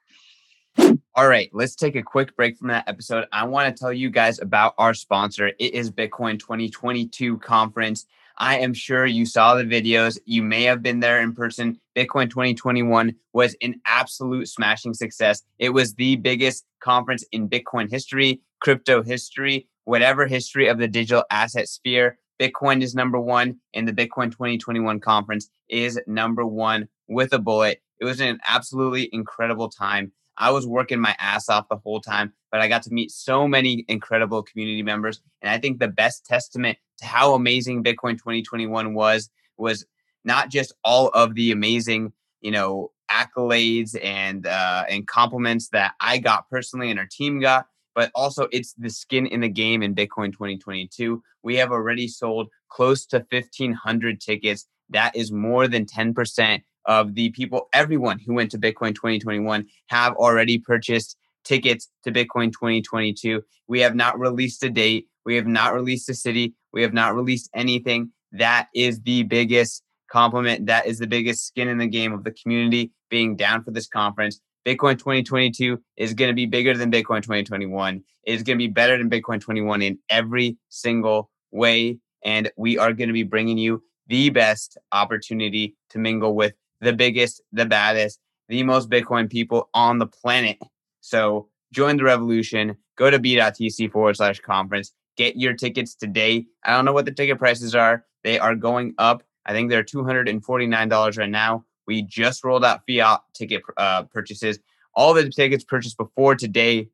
All right, let's take a quick break from that episode. I want to tell you guys about our sponsor. It is Bitcoin 2022 conference. I am sure you saw the videos. You may have been there in person. Bitcoin 2021 was an absolute smashing success. It was the biggest conference in Bitcoin history, crypto history, whatever history of the digital asset sphere. Bitcoin is number one, and the Bitcoin 2021 conference is number one with a bullet. It was an absolutely incredible time. I was working my ass off the whole time, but I got to meet so many incredible community members. And I think the best testament to how amazing Bitcoin 2021 was was not just all of the amazing, you know, accolades and uh, and compliments that I got personally and our team got, but also it's the skin in the game in Bitcoin 2022. We have already sold close to 1,500 tickets. That is more than 10% of the people, everyone who went to Bitcoin 2021 have already purchased tickets to Bitcoin 2022. We have not released a date. We have not released a city. We have not released anything. That is the biggest compliment. That is the biggest skin in the game of the community being down for this conference. Bitcoin 2022 is going to be bigger than Bitcoin 2021. It is going to be better than Bitcoin 21 in every single way. And we are going to be bringing you the best opportunity to mingle with the biggest, the baddest, the most Bitcoin people on the planet. So join the revolution. Go to b.tc forward slash conference. Get your tickets today. I don't know what the ticket prices are. They are going up. I think they're $249 right now. We just rolled out fiat ticket uh, purchases. All the tickets purchased before today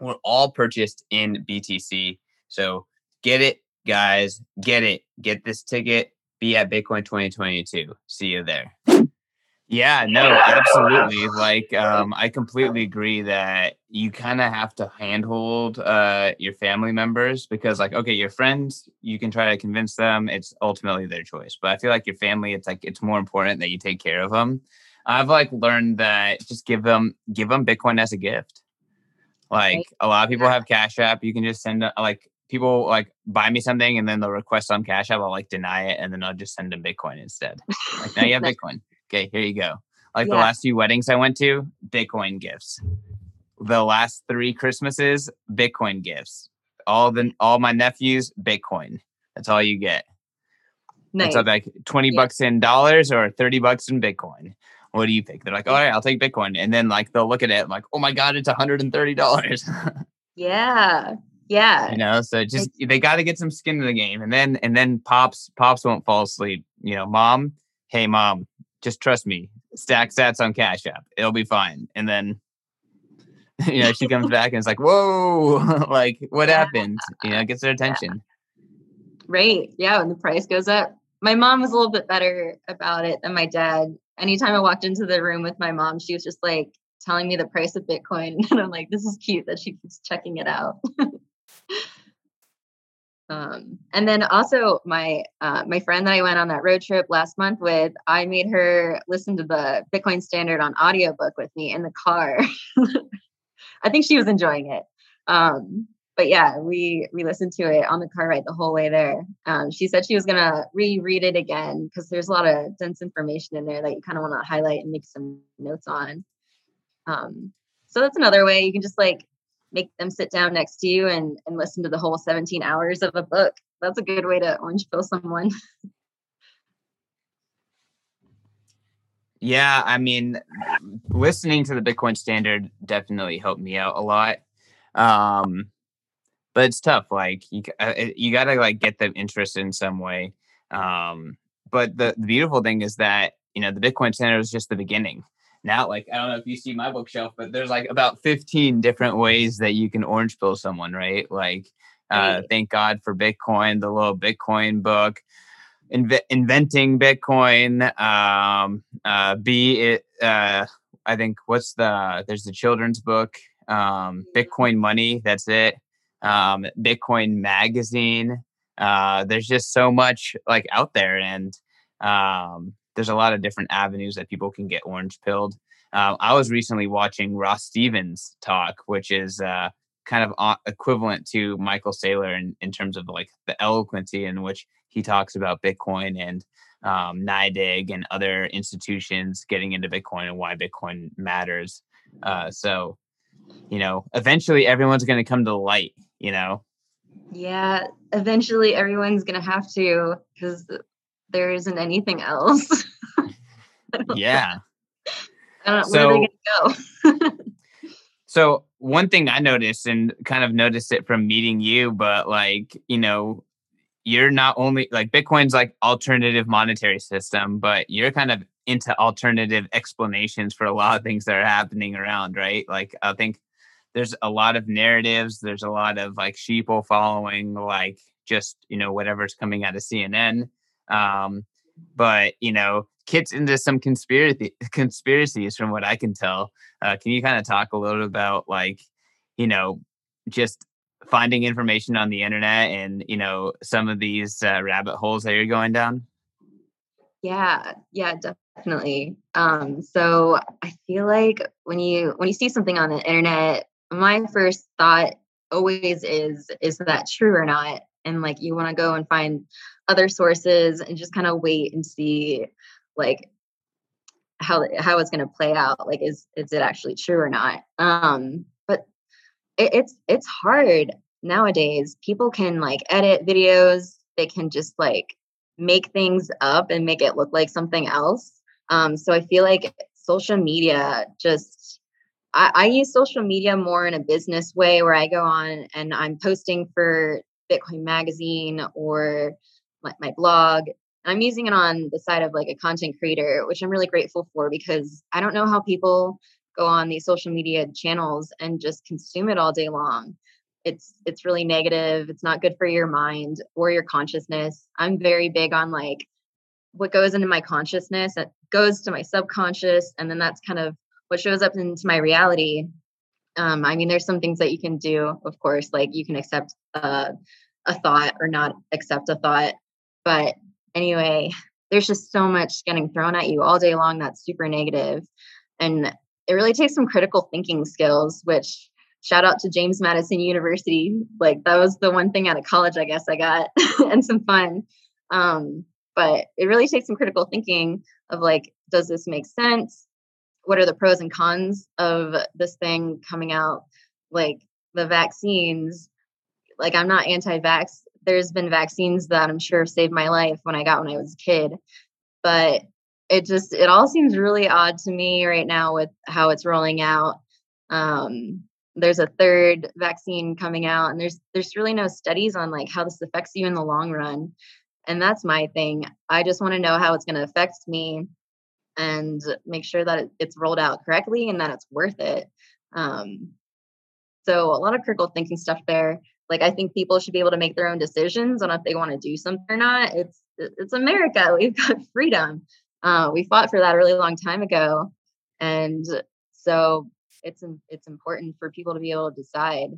were all purchased in BTC. So get it, guys. Get it. Get this ticket. Be at Bitcoin 2022. See you there. Yeah, no, absolutely. Like, um, I completely agree that you kind of have to handhold uh, your family members because, like, okay, your friends, you can try to convince them. It's ultimately their choice. But I feel like your family, it's like it's more important that you take care of them. I've like learned that just give them give them Bitcoin as a gift. Like a lot of people have Cash App. You can just send like people like buy me something and then they'll request on Cash App. I'll like deny it and then I'll just send them Bitcoin instead. Like now you have *laughs* Bitcoin okay, here you go. Like yeah. the last few weddings I went to, Bitcoin gifts. The last three Christmases, Bitcoin gifts. All the all my nephews, Bitcoin. That's all you get. Nice. It's like twenty yeah. bucks in dollars or thirty bucks in Bitcoin. what do you pick? They're like, all right, I'll take Bitcoin. And then like they'll look at it like, oh my God, it's $130. *laughs* yeah. Yeah. You know, so just they got to get some skin in the game. And then and then pops pops won't fall asleep. You know, mom, hey mom, just trust me. Stack sats on Cash App. It'll be fine. And then *laughs* you know, she comes *laughs* back and it's like, whoa, *laughs* like what yeah. happened? You know, gets their attention. Right. Yeah. When the price goes up. My mom was a little bit better about it than my dad. Anytime I walked into the room with my mom, she was just like telling me the price of Bitcoin. And I'm like, this is cute that she keeps checking it out. Um, and then also my uh, my friend that I went on that road trip last month with, I made her listen to the Bitcoin Standard on audiobook with me in the car. *laughs* I think she was enjoying it. Um, but yeah, we we listened to it on the car ride the whole way there. Um, she said she was gonna reread it again because there's a lot of dense information in there that you kind of want to highlight and make some notes on. Um, so that's another way you can just like make them sit down next to you and and listen to the whole 17 hours of a book. That's a good way to orange pill someone. *laughs* Yeah, I mean, listening to the Bitcoin Standard definitely helped me out a lot. Um, but it's tough. Like you, uh, you got to like get them interested in some way. Um, but the, the beautiful thing is that you know the Bitcoin Standard is just the beginning. Now, like I don't know if you see my bookshelf, but there's like about 15 different ways that you can orange pill someone, right? Like, uh, thank God for Bitcoin, the little Bitcoin book inve- inventing Bitcoin. Um, uh, B it. Uh, I think what's the there's the children's book. Um, Bitcoin Money. That's it. Um, Bitcoin Magazine. Uh, there's just so much like out there, and um, there's a lot of different avenues that people can get orange pilled. Uh, I was recently watching Ross Stevens talk, which is uh, kind of equivalent to Michael Saylor in, in terms of like the eloquency in which he talks about Bitcoin and um, NYDIG and other institutions getting into Bitcoin and why Bitcoin matters. Uh, so, you know, eventually everyone's going to come to light, you know? Yeah, eventually everyone's going to have to because there isn't anything else. yeah. *laughs* I don't so, *laughs* where are they going to go? *laughs* so one thing I noticed and kind of noticed it from meeting you, but like, you know, you're not only like Bitcoin's like alternative monetary system, but you're kind of into alternative explanations for a lot of things that are happening around, right? Like I think there's a lot of narratives, there's a lot of like sheeple following like just, you know, whatever's coming out of CNN. Um, but you know, gets into some conspiracy *laughs* conspiracies from what I can tell. Uh, can you kind of talk a little about like, you know, just finding information on the internet and you know some of these uh, rabbit holes that you're going down? Yeah, yeah, definitely. Um, so I feel like when you when you see something on the internet, my first thought always is is that true or not? And like you want to go and find other sources and just kind of wait and see like how how it's going to play out like is is it actually true or not? Um but it, it's it's hard nowadays. People can like edit videos. They can just like make things up and make it look like something else. Um so i feel like social media just I, I use social media more in a business way where i go on and i'm posting for bitcoin magazine or my, my blog I'm using it on the side of like a content creator, which I'm really grateful for because I don't know how people go on these social media channels and just consume it all day long. It's it's really negative. It's not good for your mind or your consciousness. I'm very big on like what goes into my consciousness, it goes to my subconscious, and then that's kind of what shows up into my reality. Um, I mean, there's some things that you can do, of course, like you can accept uh, a thought or not accept a thought, but anyway, there's just so much getting thrown at you all day long that's super negative. And it really takes some critical thinking skills, which shout out to James Madison University. Like that was the one thing out of college, I guess I got *laughs* and some fun. Um, but it really takes some critical thinking of like, does this make sense? What are the pros and cons of this thing coming out? Like the vaccines, like I'm not anti-vax there's been vaccines that I'm sure saved my life when I got when I was a kid. But it just it all seems really odd to me right now with how it's rolling out. Um, there's a third vaccine coming out, and there's there's really no studies on like how this affects you in the long run. And that's my thing. I just want to know how it's going to affect me and make sure that it, it's rolled out correctly and that it's worth it. Um, so a lot of critical thinking stuff there. Like I think people should be able to make their own decisions on if they want to do something or not. It's it's America. *laughs* We've got freedom. Uh, we fought for that a really long time ago, and so it's it's important for people to be able to decide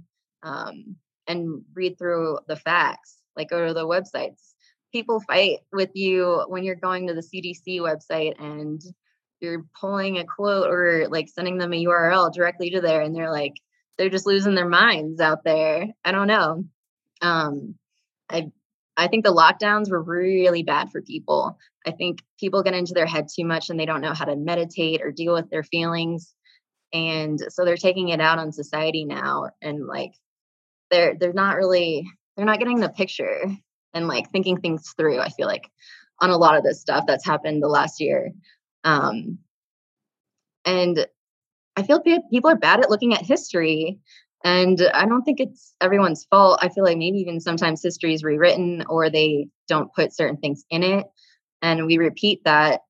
um, and read through the facts. Like go to the websites. People fight with you when you're going to the CDC website and you're pulling a quote or like sending them a URL directly to there, and they're like they're just losing their minds out there. I don't know. Um, I I think the lockdowns were really bad for people. I think people get into their head too much and they don't know how to meditate or deal with their feelings. And so they're taking it out on society now and like they're they're not really they're not getting the picture and like thinking things through, I feel like on a lot of this stuff that's happened the last year. Um and I feel people are bad at looking at history and I don't think it's everyone's fault. I feel like maybe even sometimes history is rewritten or they don't put certain things in it. And we repeat that,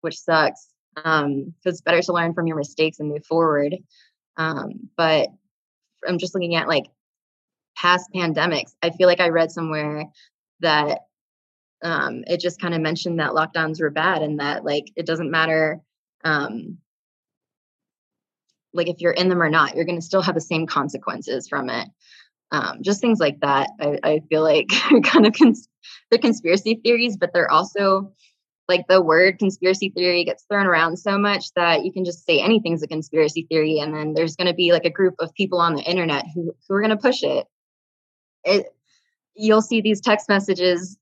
which sucks. Um, it's better to learn from your mistakes and move forward. Um, but I'm just looking at like past pandemics. I feel like I read somewhere that um, it just kind of mentioned that lockdowns were bad and that like it doesn't matter um, like if you're in them or not, you're going to still have the same consequences from it. Um, just things like that. I, I feel like *laughs* kind of cons- conspiracy theories, but they're also like the word conspiracy theory gets thrown around so much that you can just say anything's a conspiracy theory, and then there's going to be like a group of people on the internet who who are going to push it. It you'll see these text messages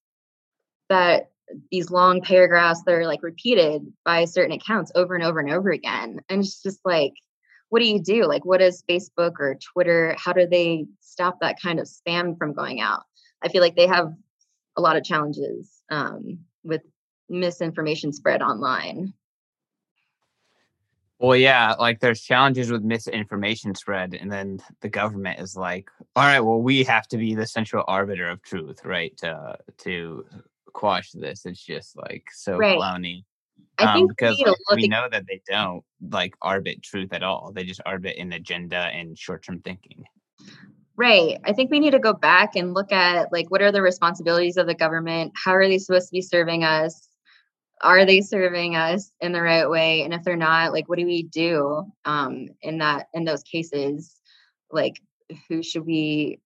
that these long paragraphs that are like repeated by certain accounts over and over and over again, and it's just like what do you do? Like, what is Facebook or Twitter? How do they stop that kind of spam from going out? I feel like they have a lot of challenges um, with misinformation spread online. Well, yeah, like there's challenges with misinformation spread, and then the government is like, "All right, well, we have to be the central arbiter of truth, right? To to quash this." It's just like so right. clowny. I um, because like, we know that they don't like arbit truth at all. They just arbit an agenda and short term thinking. Right. I think we need to go back and look at like what are the responsibilities of the government? How are they supposed to be serving us? Are they serving us in the right way? And if they're not, like what do we do um in that in those cases? Like who should we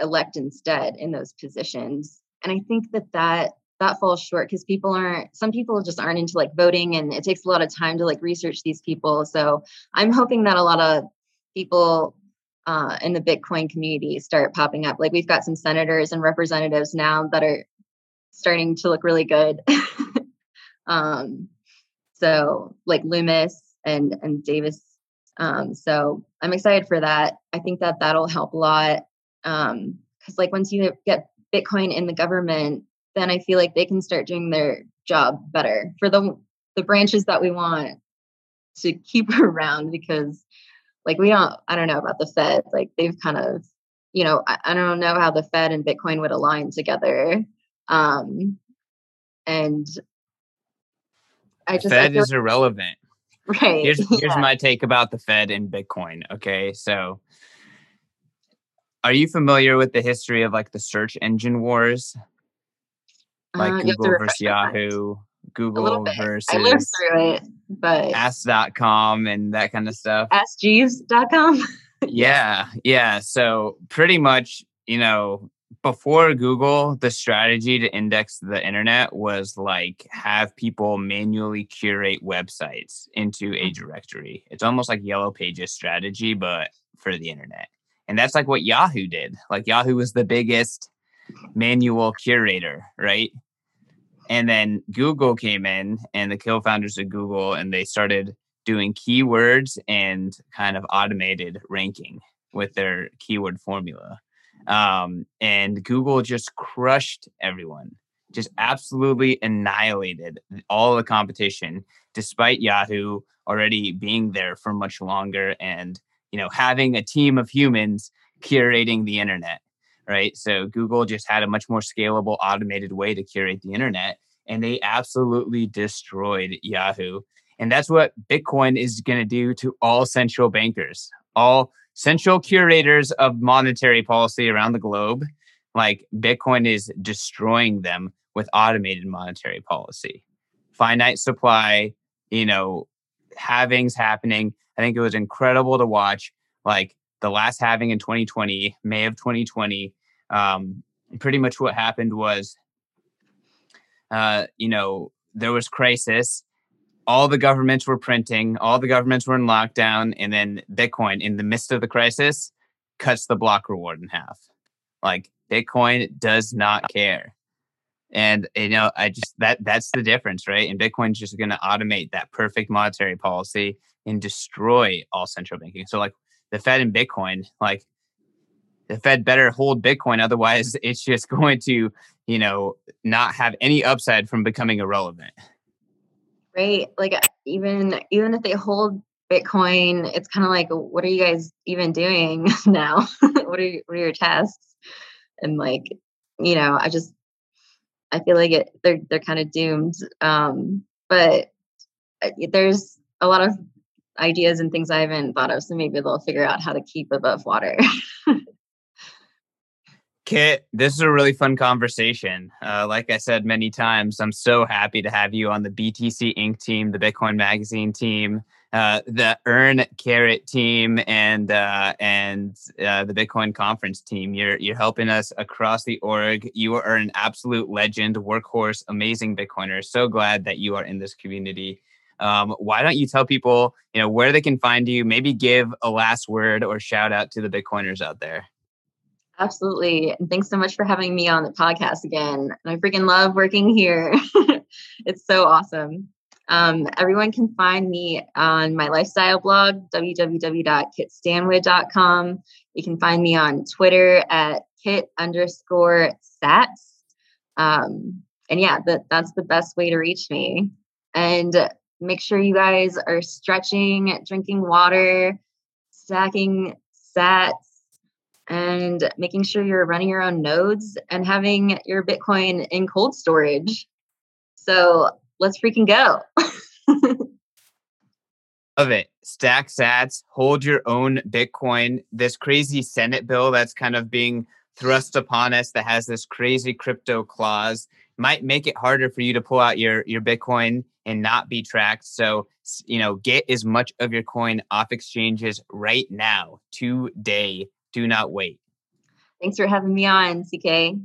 elect instead in those positions? And I think that that that falls short because people aren't some people just aren't into like voting and it takes a lot of time to like research these people. So i'm hoping that a lot of people uh, in the bitcoin community start popping up. Like we've got some senators and representatives now that are starting to look really good. *laughs* Um so like Lummis and and davis um so i'm excited for that. I think that that'll help a lot um because like once you get bitcoin in the government then I feel like they can start doing their job better for the the branches that we want to keep *laughs* around because like we don't I don't know about the Fed like they've kind of you know I, I don't know how the Fed and Bitcoin would align together um and I just Fed is like, irrelevant. *laughs* Right here's here's yeah. my take about the Fed and Bitcoin okay? So are you familiar with the history of like the search engine wars like uh, Google versus Yahoo, Google versus I lived through it, but ask.com and that kind of stuff. Askjeeves.com. *laughs* yeah, yeah. So pretty much, you know, before Google, the strategy to index the internet was like have people manually curate websites into a mm. directory. It's almost like Yellow Pages strategy, but for the internet. And that's like what Yahoo did. Like Yahoo was the biggest manual curator, right? And then Google came in and the co-founders of Google and they started doing keywords and kind of automated ranking with their keyword formula. Um, and Google just crushed everyone. just absolutely annihilated all the competition, despite Yahoo already being there for much longer and you know having a team of humans curating the internet right so google just had a much more scalable automated way to curate the internet and they absolutely destroyed yahoo and that's what bitcoin is going to do to all central bankers all central curators of monetary policy around the globe like bitcoin is destroying them with automated monetary policy finite supply you know halvings happening. I think it was incredible to watch. Like the last halving in 2020, May of 2020. Um, pretty much what happened was, uh, you know, there was crisis. All the governments were printing. All the governments were in lockdown, and then Bitcoin, in the midst of the crisis, cuts the block reward in half. Like Bitcoin does not care. And you know, I just that that's the difference, right? And Bitcoin's just going to automate that perfect monetary policy and destroy all central banking. So like the Fed and Bitcoin, like the Fed better hold Bitcoin, otherwise *laughs* it's just going to, you know, not have any upside from becoming irrelevant. Right. Like even even if they hold Bitcoin, it's kind of like, what are you guys even doing *laughs* now? *laughs* what are what are your tasks? And like, you know, I just I feel like it they're they're kind of doomed. Um, but uh, there's a lot of ideas and things I haven't thought of, so maybe they'll figure out how to keep above water. *laughs* Kit, this is a really fun conversation. Uh, like I said many times, I'm so happy to have you on the BTC Inc. team, the Bitcoin Magazine team, uh, the Earn Carrot team, and uh, and uh, the Bitcoin Conference team. You're you're helping us across the org. You are an absolute legend, workhorse, amazing Bitcoiner. So glad that you are in this community. Um, why don't you tell people, you know, where they can find you? Maybe give a last word or shout out to the Bitcoiners out there. Absolutely. And thanks so much for having me on the podcast again. I freaking love working here. *laughs* it's so awesome. Um, everyone can find me on my lifestyle blog, www.kitstanwood.com. You can find me on Twitter at kit underscore sats. Um, and yeah, that, that's the best way to reach me. And make sure you guys are stretching, drinking water, stacking sats, and making sure you're running your own nodes and having your Bitcoin in cold storage. So let's freaking go. *laughs* Love it. Stack sats, hold your own Bitcoin. This crazy Senate bill that's kind of being thrust upon us that has this crazy crypto clause might make it harder for you to pull out your your Bitcoin and not be tracked. So, you know, get as much of your coin off exchanges right now, today do not wait. Thanks for having me on, CK.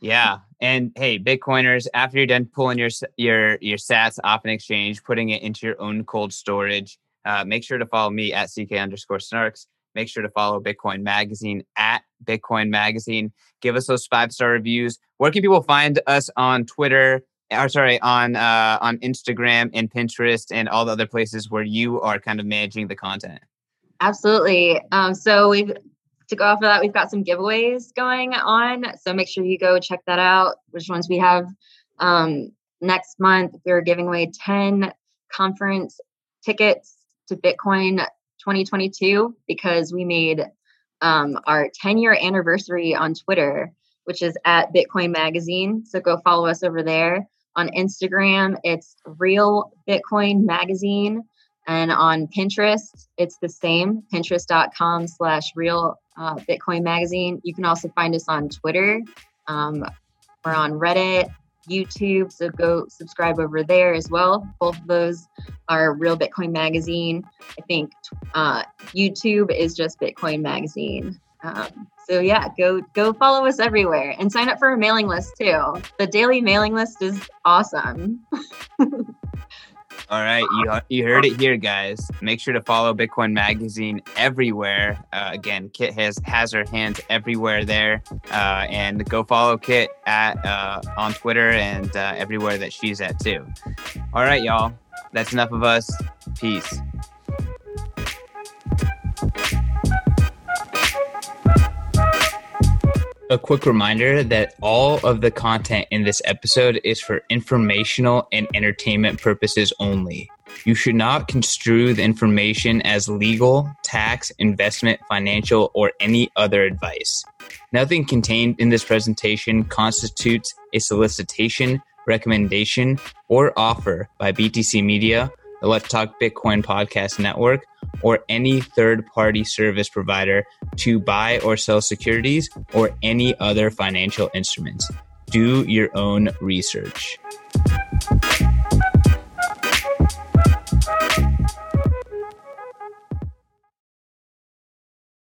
Yeah, and hey, Bitcoiners, after you're done pulling your your your Sats off an exchange, putting it into your own cold storage, uh, make sure to follow me at ck underscore snarks. Make sure to follow Bitcoin Magazine at Bitcoin Magazine. Give us those five star reviews. Where can people find us on Twitter? Or sorry, on uh, on Instagram and Pinterest and all the other places where you are kind of managing the content. Absolutely. Um, so we've to go off of that, we've got some giveaways going on. So make sure you go check that out, which ones we have. Um, next month, we're giving away 10 conference tickets to Bitcoin 2022 because we made um, our 10 year anniversary on Twitter, which is at Bitcoin Magazine. So go follow us over there. On Instagram, it's Real Bitcoin Magazine. And on Pinterest, it's the same, pinterest.com slash real uh, Bitcoin magazine. You can also find us on Twitter. Um, we're on Reddit, YouTube, so go subscribe over there as well. Both of those are Real Bitcoin Magazine. I think uh, YouTube is just Bitcoin Magazine. Um, so yeah, go go follow us everywhere and sign up for a mailing list too. The daily mailing list is awesome. *laughs* All right, you you heard it here, guys. Make sure to follow Bitcoin Magazine everywhere. Uh, again, Kit has has her hands everywhere there, uh, and go follow Kit at uh, on Twitter and uh, everywhere that she's at too. All right, y'all. That's enough of us. Peace. A quick reminder that all of the content in this episode is for informational and entertainment purposes only. You should not construe the information as legal, tax, investment, financial, or any other advice. Nothing contained in this presentation constitutes a solicitation, recommendation, or offer by BTC Media, the Let's Talk Bitcoin podcast network, or any third party service provider to buy or sell securities or any other financial instruments. Do your own research.